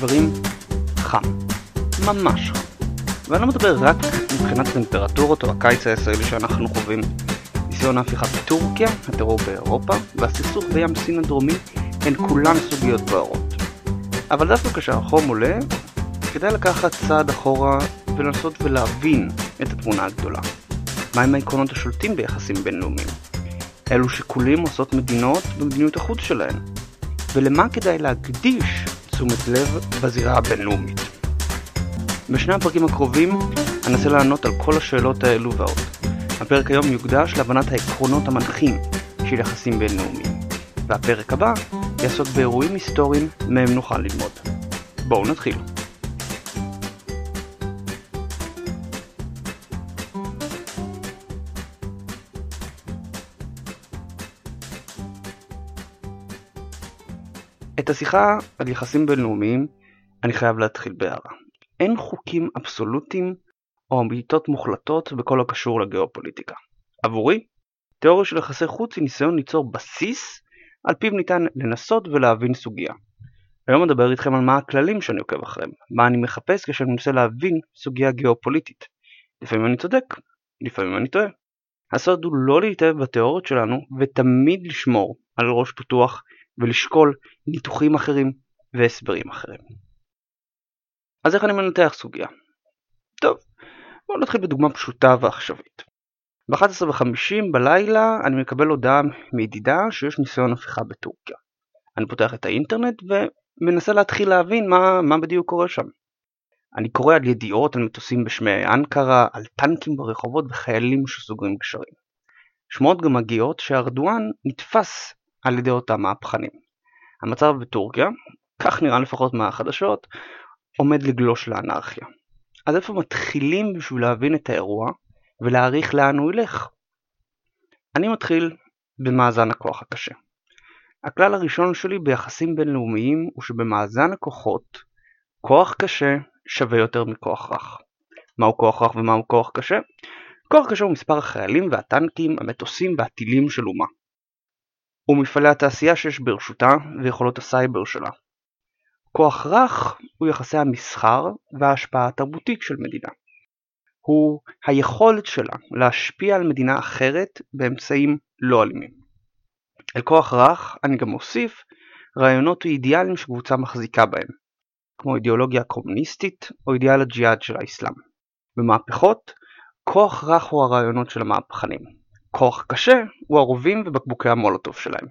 חברים, חם. ממש חם. ואני לא מדבר רק מבחינת טמפרטורות או הקיץ הישראלי שאנחנו חווים. ניסיון ההפיכה בטורקיה, הטרור באירופה והסכסוך בים סין הדרומי הן כולן סוגיות בוערות. אבל דווקא כשהחום עולה, כדאי לקחת צעד אחורה ולנסות ולהבין את התמונה הגדולה. מהם העקרונות השולטים ביחסים בינלאומיים? אילו שיקולים עושות מדינות במדיניות החוץ שלהן? ולמה כדאי להקדיש תשומת לב בזירה הבינלאומית? בשני הפרקים הקרובים אנסה לענות על כל השאלות האלו ועוד. הפרק היום יוקדש להבנת העקרונות המנחים של יחסים בינלאומיים, והפרק הבא יעסוק באירועים היסטוריים מהם נוכל ללמוד. בואו נתחיל. השיחה על יחסים בינלאומיים אני חייב להתחיל בהערה. אין חוקים אבסולוטיים או אמיתות מוחלטות בכל הקשור לגיאופוליטיקה. עבורי, תיאוריה של יחסי חוץ היא ניסיון ליצור בסיס על פיו ניתן לנסות ולהבין סוגיה. היום אדבר איתכם על מה הכללים שאני עוקב אחריהם, מה אני מחפש כשאני מנסה להבין סוגיה גיאופוליטית. לפעמים אני צודק, לפעמים אני טועה. הסוד הוא לא להתאהב בתיאוריות שלנו ותמיד לשמור על ראש פתוח ולשקול ניתוחים אחרים והסברים אחרים. אז איך אני מנתח סוגיה? טוב, בואו נתחיל בדוגמה פשוטה ועכשווית. ב-11:50 בלילה אני מקבל הודעה מידידה שיש ניסיון הפיכה בטורקיה. אני פותח את האינטרנט ומנסה להתחיל להבין מה, מה בדיוק קורה שם. אני קורא על ידיעות על מטוסים בשמי אנקרה, על טנקים ברחובות וחיילים שסוגרים גשרים. שמועות גם מגיעות שארדואן נתפס על ידי אותם מהפכנים. המצב בטורקיה, כך נראה לפחות מהחדשות, עומד לגלוש לאנרכיה. אז איפה מתחילים בשביל להבין את האירוע ולהעריך לאן הוא ילך? אני מתחיל במאזן הכוח הקשה. הכלל הראשון שלי ביחסים בינלאומיים הוא שבמאזן הכוחות, כוח קשה שווה יותר מכוח רך. מהו כוח רך ומהו כוח קשה? כוח קשה הוא מספר החיילים והטנקים, המטוסים והטילים של אומה. ומפעלי התעשייה שיש ברשותה ויכולות הסייבר שלה. כוח רך הוא יחסי המסחר וההשפעה התרבותית של מדינה. הוא היכולת שלה להשפיע על מדינה אחרת באמצעים לא אלימים. אל כוח רך אני גם מוסיף רעיונות ואידיאלים שקבוצה מחזיקה בהם, כמו אידיאולוגיה קומוניסטית או אידיאל הג'יהאד של האסלאם. במהפכות, כוח רך הוא הרעיונות של המהפכנים. כוח קשה הוא הרובים ובקבוקי המולוטוב שלהם.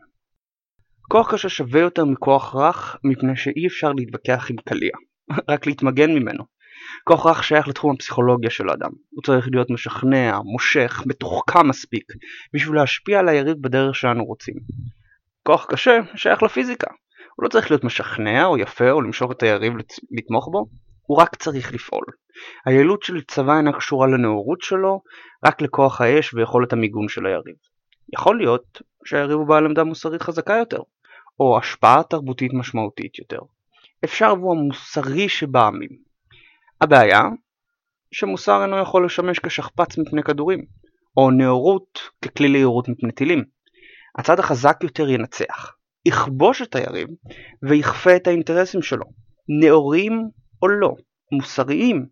כוח קשה שווה יותר מכוח רך מפני שאי אפשר להתווכח עם קליע, רק להתמגן ממנו. כוח רך שייך לתחום הפסיכולוגיה של האדם, הוא צריך להיות משכנע, מושך, מתוחכם מספיק, בשביל להשפיע על היריב בדרך שאנו רוצים. כוח קשה שייך לפיזיקה, הוא לא צריך להיות משכנע או יפה או למשוך את היריב לתמוך בו, הוא רק צריך לפעול. היעילות של צבא אינה קשורה לנאורות שלו, רק לכוח האש ויכולת המיגון של היריב. יכול להיות שהיריב הוא בעל עמדה מוסרית חזקה יותר, או השפעה תרבותית משמעותית יותר. אפשר והוא המוסרי שבעמים. הבעיה שמוסר אינו יכול לשמש כשכפ"ץ מפני כדורים, או נאורות ככלי ליהירות מפני טילים. הצד החזק יותר ינצח, יכבוש את היריב ויכפה את האינטרסים שלו, נאורים או לא, מוסריים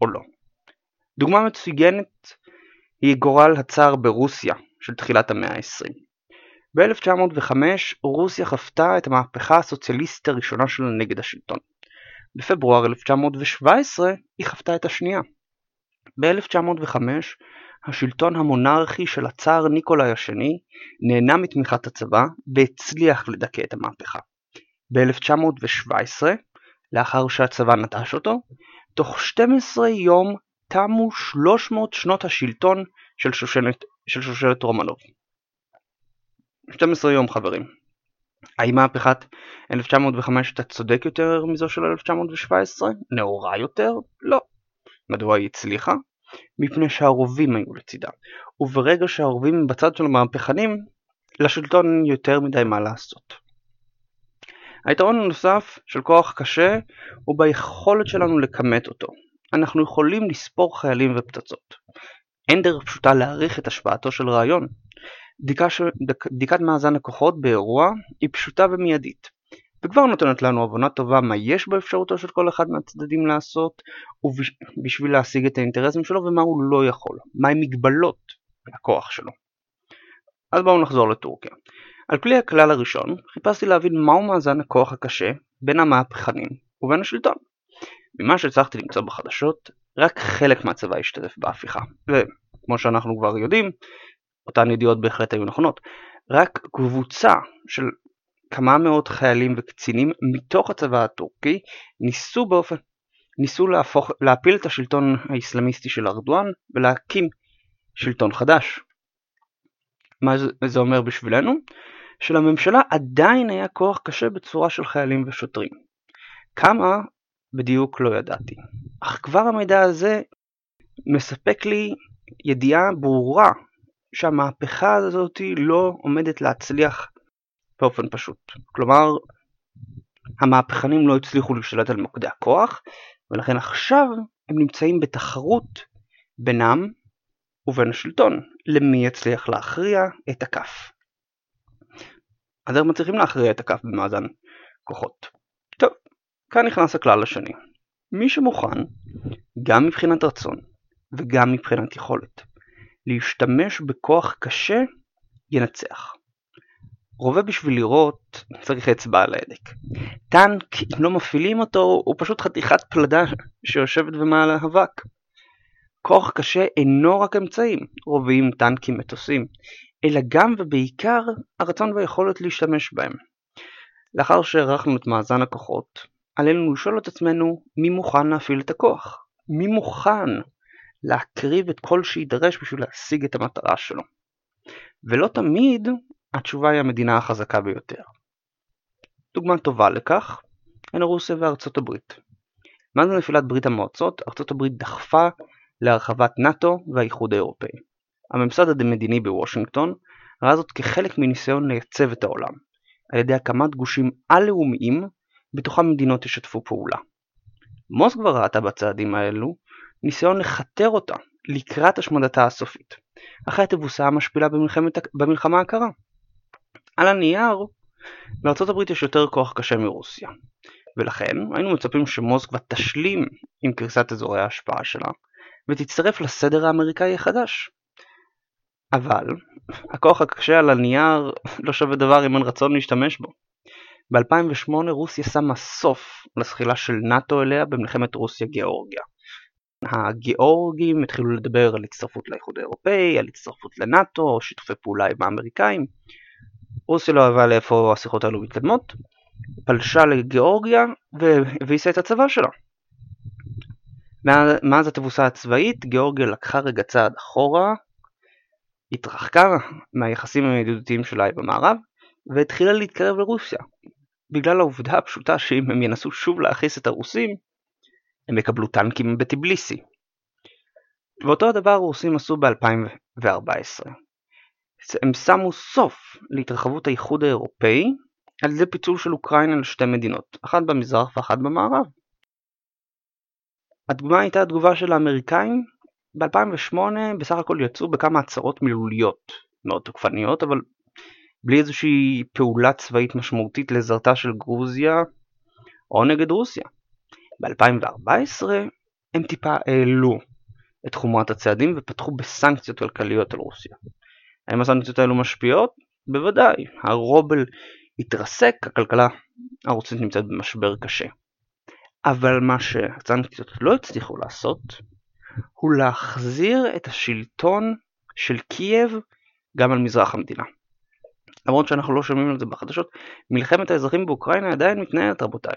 או לא. דוגמה מצוינת היא גורל הצאר ברוסיה של תחילת המאה ה-20. ב-1905 רוסיה חוותה את המהפכה הסוציאליסטית הראשונה שלה נגד השלטון. בפברואר 1917 היא חוותה את השנייה. ב-1905 השלטון המונרכי של הצאר ניקולאי השני נהנה מתמיכת הצבא והצליח לדכא את המהפכה. ב-1917, לאחר שהצבא נטש אותו, תוך 12 יום תמו 300 שנות השלטון של שושלת, של שושלת רומנוב. 12 יום חברים. האם מהפכת 1905 הייתה צודק יותר מזו של 1917? נאורה יותר? לא. מדוע היא הצליחה? מפני שהרובים היו לצידה, וברגע שהרובים בצד של המהפכנים, לשלטון יותר מדי מה לעשות. היתרון הנוסף של כוח קשה הוא ביכולת שלנו לכמת אותו. אנחנו יכולים לספור חיילים ופצצות. אין דרך פשוטה להעריך את השפעתו של רעיון. בדיקה ש... בדיקת מאזן הכוחות באירוע היא פשוטה ומיידית, וכבר נותנת לנו הבנה טובה מה יש באפשרותו של כל אחד מהצדדים לעשות בשביל להשיג את האינטרסים שלו ומה הוא לא יכול, מהי מגבלות הכוח שלו. אז בואו נחזור לטורקיה. על פי הכלל הראשון חיפשתי להבין מהו מאזן הכוח הקשה בין המהפכנים ובין השלטון. ממה שהצלחתי למצוא בחדשות, רק חלק מהצבא השתתף בהפיכה, וכמו שאנחנו כבר יודעים, אותן ידיעות בהחלט היו נכונות, רק קבוצה של כמה מאות חיילים וקצינים מתוך הצבא הטורקי ניסו באופן ניסו להפוך, להפיל את השלטון האסלאמיסטי של ארדואן ולהקים שלטון חדש. מה זה אומר בשבילנו? שלממשלה עדיין היה כוח קשה בצורה של חיילים ושוטרים. כמה בדיוק לא ידעתי, אך כבר המידע הזה מספק לי ידיעה ברורה שהמהפכה הזאת לא עומדת להצליח באופן פשוט. כלומר, המהפכנים לא הצליחו להשתלט על מוקדי הכוח, ולכן עכשיו הם נמצאים בתחרות בינם ובין השלטון, למי יצליח להכריע את הכף. אז איך מצליחים להכריע את הכף במאזן כוחות? טוב, כאן נכנס הכלל השני. מי שמוכן, גם מבחינת רצון וגם מבחינת יכולת, להשתמש בכוח קשה, ינצח. רובה בשביל לראות צריך אצבע על ההדק. טנק, אם לא מפעילים אותו, הוא פשוט חתיכת פלדה שיושבת במעל האבק. כוח קשה אינו רק אמצעים, רובים, טנקים, מטוסים, אלא גם ובעיקר הרצון והיכולת להשתמש בהם. לאחר שהערכנו את מאזן הכוחות, עלינו לשאול את עצמנו מי מוכן להפעיל את הכוח, מי מוכן להקריב את כל שידרש בשביל להשיג את המטרה שלו. ולא תמיד התשובה היא המדינה החזקה ביותר. דוגמה טובה לכך הן רוסיה וארצות הברית. מאז נפילת ברית המועצות, ארצות הברית דחפה להרחבת נאט"ו והאיחוד האירופאי. הממסד המדיני בוושינגטון ראה זאת כחלק מניסיון לייצב את העולם, על ידי הקמת גושים על-לאומיים בתוכם מדינות ישתפו פעולה. מוסקבה ראתה בצעדים האלו ניסיון לכתר אותה לקראת השמדתה הסופית, אחרי התבוסה המשפילה במלחמה הקרה. על הנייר, לארצות הברית יש יותר כוח קשה מרוסיה, ולכן היינו מצפים שמוסקבה תשלים עם קריסת אזורי ההשפעה שלה, ותצטרף לסדר האמריקאי החדש. אבל, הכוח הקשה על הנייר לא שווה דבר אם אין רצון להשתמש בו. ב-2008 רוסיה שמה סוף לזחילה של נאט"ו אליה במלחמת רוסיה-גיאורגיה. הגיאורגים התחילו לדבר על הצטרפות לאיחוד האירופאי, על הצטרפות לנאט"ו, שיתופי פעולה עם האמריקאים. רוסיה לא אהבה לאיפה השיחות האלו מתקדמות, פלשה לגיאורגיה והביסה את הצבא שלה. מאז התבוסה הצבאית, גיאורגיה לקחה רגע צעד אחורה, התרחקה מהיחסים הידידותיים שלה במערב, והתחילה להתקרב לרוסיה. בגלל העובדה הפשוטה שאם הם ינסו שוב להכעיס את הרוסים, הם יקבלו טנקים בטיבליסי. ואותו הדבר הרוסים עשו ב-2014. הם שמו סוף להתרחבות האיחוד האירופאי על ידי פיצול של אוקראינה לשתי מדינות, אחת במזרח ואחת במערב. הדוגמה הייתה התגובה של האמריקאים. ב-2008 בסך הכל יצאו בכמה הצהרות מילוליות מאוד תוקפניות, אבל בלי איזושהי פעולה צבאית משמעותית לעזרתה של גרוזיה או נגד רוסיה. ב-2014 הם טיפה העלו את חומרת הצעדים ופתחו בסנקציות כלכליות על רוסיה. האם הסנקציות האלו משפיעות? בוודאי, הרובל התרסק, הכלכלה הרוסית נמצאת במשבר קשה. אבל מה שהסנקציות לא הצליחו לעשות הוא להחזיר את השלטון של קייב גם על מזרח המדינה. למרות שאנחנו לא שומעים על זה בחדשות, מלחמת האזרחים באוקראינה עדיין מתנהלת רבותיי.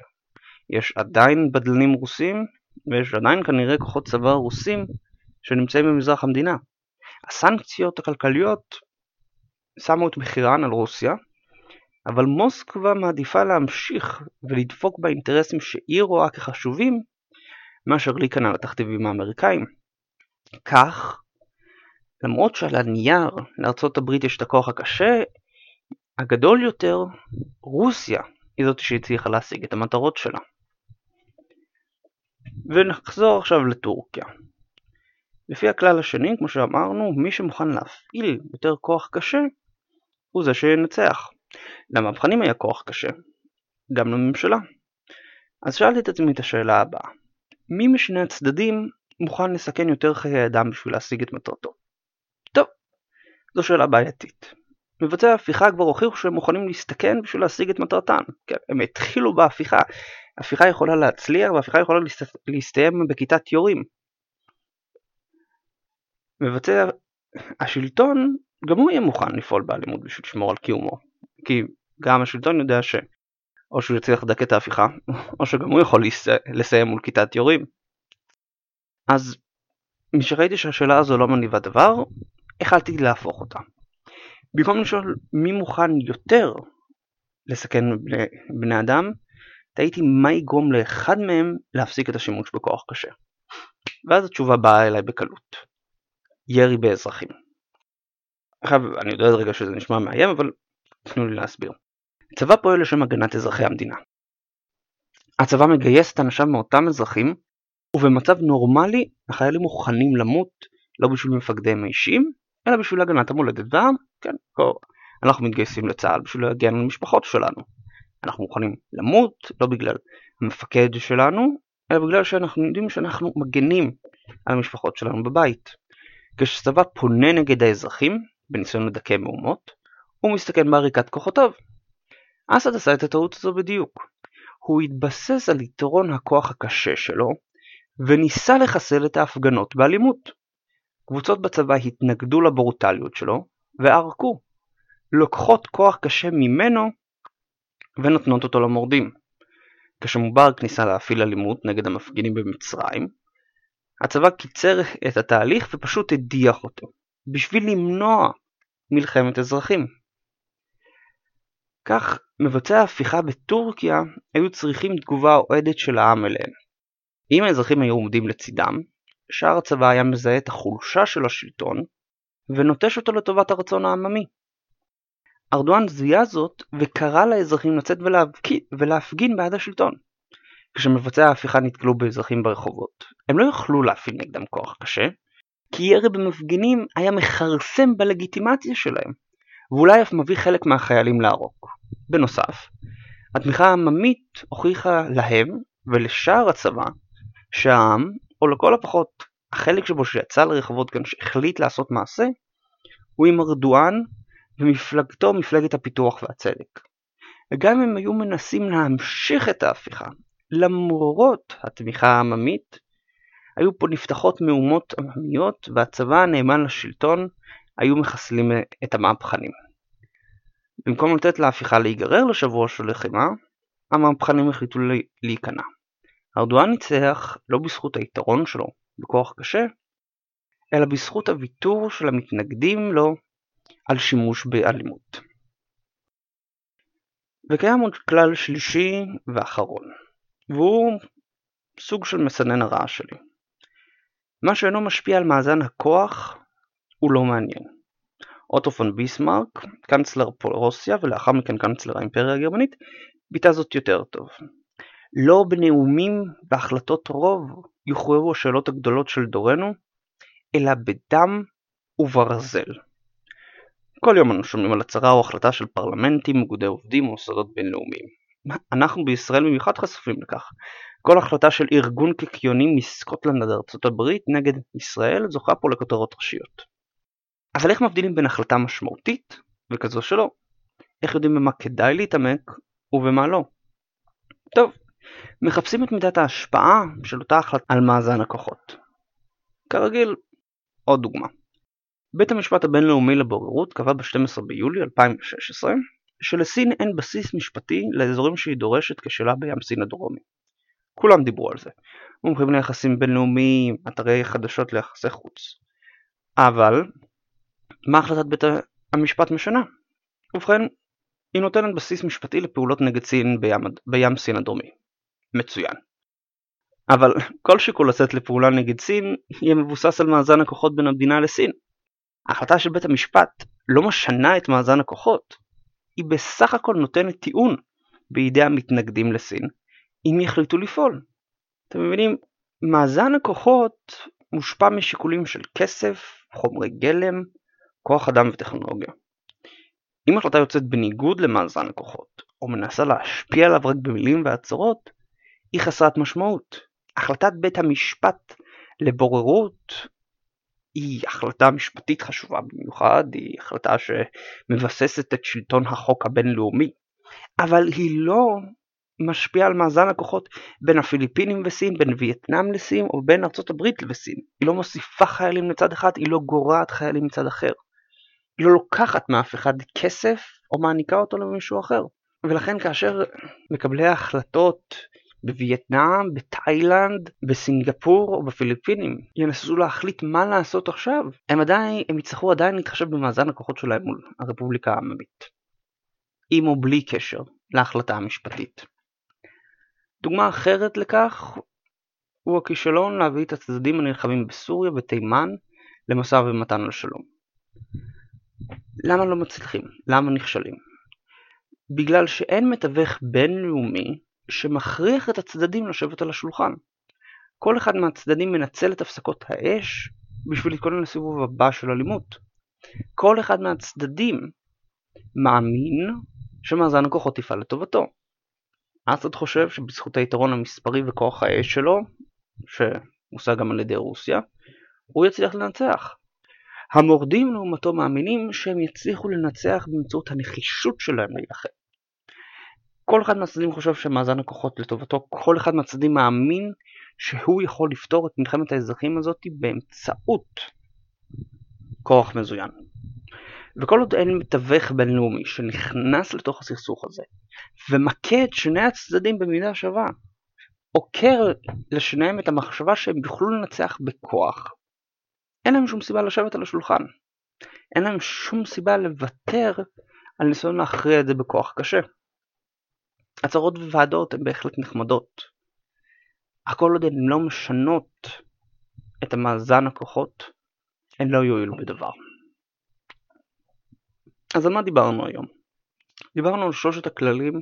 יש עדיין בדלנים רוסים, ויש עדיין כנראה כוחות צבא רוסים שנמצאים במזרח המדינה. הסנקציות הכלכליות שמו את מחירן על רוסיה, אבל מוסקבה מעדיפה להמשיך ולדפוק באינטרסים שהיא רואה כחשובים, מאשר להיכנע לתכתיבים האמריקאים. כך, למרות שעל הנייר לארצות הברית יש את הכוח הקשה, הגדול יותר, רוסיה היא זאת שהצליחה להשיג את המטרות שלה. ונחזור עכשיו לטורקיה. לפי הכלל השני, כמו שאמרנו, מי שמוכן להפעיל יותר כוח קשה, הוא זה שינצח. למהפכנים היה כוח קשה, גם לממשלה. אז שאלתי את עצמי את השאלה הבאה מי משני הצדדים מוכן לסכן יותר חיי אדם בשביל להשיג את מטרתו? טוב, זו שאלה בעייתית. מבצעי ההפיכה כבר הוכיחו שהם מוכנים להסתכן בשביל להשיג את מטרתם. כן, הם התחילו בהפיכה. הפיכה יכולה להצליח והפיכה יכולה להסתיים בכיתת יורים. מבצע השלטון גם הוא יהיה מוכן לפעול באלימות בשביל לשמור על קיומו. כי גם השלטון יודע ש... או שהוא יצליח לדכא את ההפיכה, או שגם הוא יכול לסיים מול כיתת יורים. אז משראיתי שהשאלה הזו לא מניבה דבר, החלטתי להפוך אותה. במקום לשאול מי מוכן יותר לסכן בני, אדם, תהיתי מה יגרום לאחד מהם להפסיק את השימוש בכוח קשה. ואז התשובה באה אליי בקלות. ירי באזרחים. עכשיו, אני יודע רגע שזה נשמע מאיים, אבל תנו לי להסביר. הצבא פועל לשם הגנת אזרחי המדינה. הצבא מגייס את אנשיו מאותם אזרחים, ובמצב נורמלי החיילים מוכנים למות לא בשביל מפקדיהם האישיים, אלא בשביל הגנת המולדת והעם. כן, פה אנחנו מתגייסים לצה"ל בשביל להגן על המשפחות שלנו. אנחנו מוכנים למות, לא בגלל המפקד שלנו, אלא בגלל שאנחנו יודעים שאנחנו מגנים על המשפחות שלנו בבית. כשצבא פונה נגד האזרחים, בניסיון לדכא מהומות, הוא מסתכן בעריקת כוחותיו. אסד עשה את הטעות הזו בדיוק. הוא התבסס על יתרון הכוח הקשה שלו, וניסה לחסל את ההפגנות באלימות. קבוצות בצבא התנגדו לברוטליות שלו, וערקו. לוקחות כוח קשה ממנו, ונותנות אותו למורדים. כשמובארק ניסה להפעיל אלימות נגד המפגינים במצרים, הצבא קיצר את התהליך ופשוט הדיח אותו, בשביל למנוע מלחמת אזרחים. כך מבצעי ההפיכה בטורקיה היו צריכים תגובה אוהדת של העם אליהם. אם האזרחים היו עומדים לצידם, שאר הצבא היה מזהה את החולשה של השלטון ונוטש אותו לטובת הרצון העממי. ארדואן זיהה זאת וקרא לאזרחים לצאת ולהפגין, ולהפגין בעד השלטון. כשמבצעי ההפיכה נתקלו באזרחים ברחובות, הם לא יכלו להפעיל נגדם כוח קשה, כי ירי במפגינים היה מכרסם בלגיטימציה שלהם, ואולי אף מביא חלק מהחיילים לערוק. בנוסף, התמיכה העממית הוכיחה להם ולשאר הצבא שהעם, או לכל הפחות החלק שבו שיצא לרחובות כאן שהחליט לעשות מעשה, הוא עם ארדואן ומפלגתו מפלגת הפיתוח והצדק. וגם אם היו מנסים להמשיך את ההפיכה, למרות התמיכה העממית, היו פה נפתחות מהומות עממיות והצבא הנאמן לשלטון היו מחסלים את המהפכנים. במקום לתת להפיכה להיגרר לשבוע של לחימה, המהפכנים החליטו להיכנע. ארדואן ניצח לא בזכות היתרון שלו בכוח קשה, אלא בזכות הוויתור של המתנגדים לו על שימוש באלימות. וקיים עוד כלל שלישי ואחרון, והוא סוג של מסנן הרעש שלי. מה שאינו משפיע על מאזן הכוח הוא לא מעניין. אוטו פון ביסמרק, קאנצלר פולרוסיה ולאחר מכן קאנצלר האימפריה הגרמנית, ביטא זאת יותר טוב. לא בנאומים בהחלטות רוב יוכרעו השאלות הגדולות של דורנו, אלא בדם וברזל. כל יום אנו שומעים על הצהרה או החלטה של פרלמנטים, איגודי עובדים או מוסדות בינלאומיים. אנחנו בישראל במיוחד חשופים לכך. כל החלטה של ארגון קיקיונים מסקוטלנד עד ארצות הברית נגד ישראל זוכה פה לכותרות ראשיות. אבל איך מבדילים בין החלטה משמעותית וכזו שלא? איך יודעים במה כדאי להתעמק ובמה לא? טוב, מחפשים את מידת ההשפעה של אותה החלטה על מאזן הכוחות. כרגיל, עוד דוגמה. בית המשפט הבינלאומי לבוררות קבע ב-12 ביולי 2016 שלסין אין בסיס משפטי לאזורים שהיא דורשת כשלה בים סין הדרומי. כולם דיברו על זה. מומחים ליחסים בינלאומיים, אתרי חדשות ליחסי חוץ. אבל, מה החלטת בית המשפט משנה? ובכן, היא נותנת בסיס משפטי לפעולות נגד סין בים, בים סין הדרומי. מצוין. אבל כל שיקול לצאת לפעולה נגד סין יהיה מבוסס על מאזן הכוחות בין המדינה לסין. ההחלטה של בית המשפט לא משנה את מאזן הכוחות, היא בסך הכל נותנת טיעון בידי המתנגדים לסין אם יחליטו לפעול. אתם מבינים? מאזן הכוחות מושפע משיקולים של כסף, חומרי גלם, כוח אדם וטכנולוגיה. אם החלטה יוצאת בניגוד למאזן הכוחות, או מנסה להשפיע עליו רק במילים והצהרות, היא חסרת משמעות. החלטת בית המשפט לבוררות היא החלטה משפטית חשובה במיוחד, היא החלטה שמבססת את שלטון החוק הבינלאומי, אבל היא לא משפיעה על מאזן הכוחות בין הפיליפינים וסין, בין וייטנאם לסין או בין ארצות הברית וסין. היא לא מוסיפה חיילים מצד אחד, היא לא גורעת חיילים מצד אחר. לא לוקחת מאף אחד כסף או מעניקה אותו למישהו אחר. ולכן כאשר מקבלי ההחלטות בווייטנאם, בתאילנד, בסינגפור או בפיליפינים ינסו להחליט מה לעשות עכשיו, הם עדיין, הם יצטרכו עדיין להתחשב במאזן הכוחות שלהם מול הרפובליקה העממית. עם או בלי קשר להחלטה המשפטית. דוגמה אחרת לכך הוא הכישלון להביא את הצדדים הנלחמים בסוריה ותימן למשא ומתן על שלום. למה לא מצליחים? למה נכשלים? בגלל שאין מתווך בינלאומי שמכריח את הצדדים לשבת על השולחן. כל אחד מהצדדים מנצל את הפסקות האש בשביל להתכונן לסיבוב הבא של אלימות. כל אחד מהצדדים מאמין שמאזן הכוחות יפעל לטובתו. אסד חושב שבזכות היתרון המספרי וכוח האש שלו, שמושג גם על ידי רוסיה, הוא יצליח לנצח. המורדים לעומתו מאמינים שהם יצליחו לנצח באמצעות הנחישות שלהם להילחם. כל אחד מהצדדים חושב שמאזן הכוחות לטובתו, כל אחד מהצדדים מאמין שהוא יכול לפתור את מלחמת האזרחים הזאת באמצעות כוח מזוין. וכל עוד אין מתווך בינלאומי שנכנס לתוך הסכסוך הזה ומכה את שני הצדדים במידה שווה, עוקר לשניהם את המחשבה שהם יוכלו לנצח בכוח, אין להם שום סיבה לשבת על השולחן. אין להם שום סיבה לוותר על ניסיון להכריע את זה בכוח קשה. הצהרות וועדות הן בהחלט נחמדות, אך כל עוד הן לא משנות את המאזן הכוחות, הן לא יועילו בדבר. אז על מה דיברנו היום? דיברנו על שלושת הכללים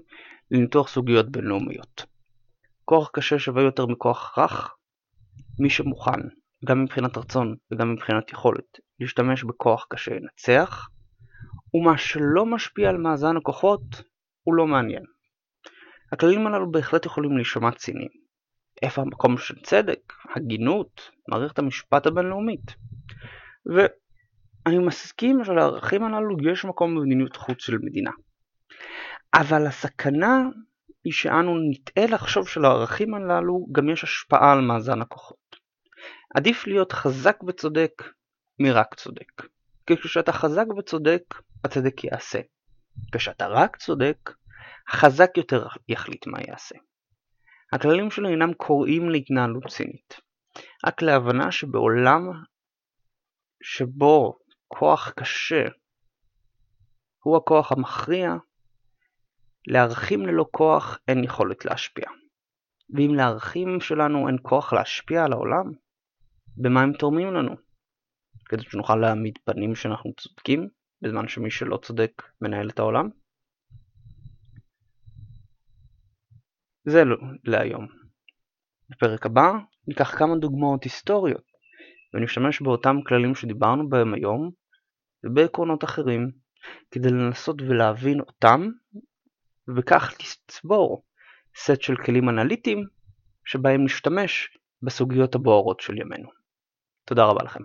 לניתוח סוגיות בינלאומיות. כוח קשה שווה יותר מכוח רך, מי שמוכן, גם מבחינת רצון וגם מבחינת יכולת, להשתמש בכוח קשה ינצח, ומה שלא משפיע על מאזן הכוחות הוא לא מעניין. הכללים הללו בהחלט יכולים להישמע ציניים. איפה המקום של צדק, הגינות, מערכת המשפט הבינלאומית? ואני מסכים שלערכים הללו יש מקום במדיניות חוץ של מדינה. אבל הסכנה היא שאנו נטעה לחשוב שלערכים הללו גם יש השפעה על מאזן הכוחות. עדיף להיות חזק וצודק מרק צודק. כי כשאתה חזק וצודק, הצדק יעשה. כשאתה רק צודק, החזק יותר יחליט מה יעשה. הכללים שלו אינם קוראים להתנהלות צינית, רק להבנה שבעולם שבו כוח קשה הוא הכוח המכריע, לערכים ללא כוח אין יכולת להשפיע. ואם לערכים שלנו אין כוח להשפיע על העולם, במה הם תורמים לנו? כדי שנוכל להעמיד פנים שאנחנו צודקים, בזמן שמי שלא צודק מנהל את העולם? זה לא להיום. בפרק הבא ניקח כמה דוגמאות היסטוריות ונשתמש באותם כללים שדיברנו בהם היום ובעקרונות אחרים כדי לנסות ולהבין אותם וכך לצבור סט של כלים אנליטיים שבהם נשתמש בסוגיות הבוערות של ימינו. תודה רבה לכם.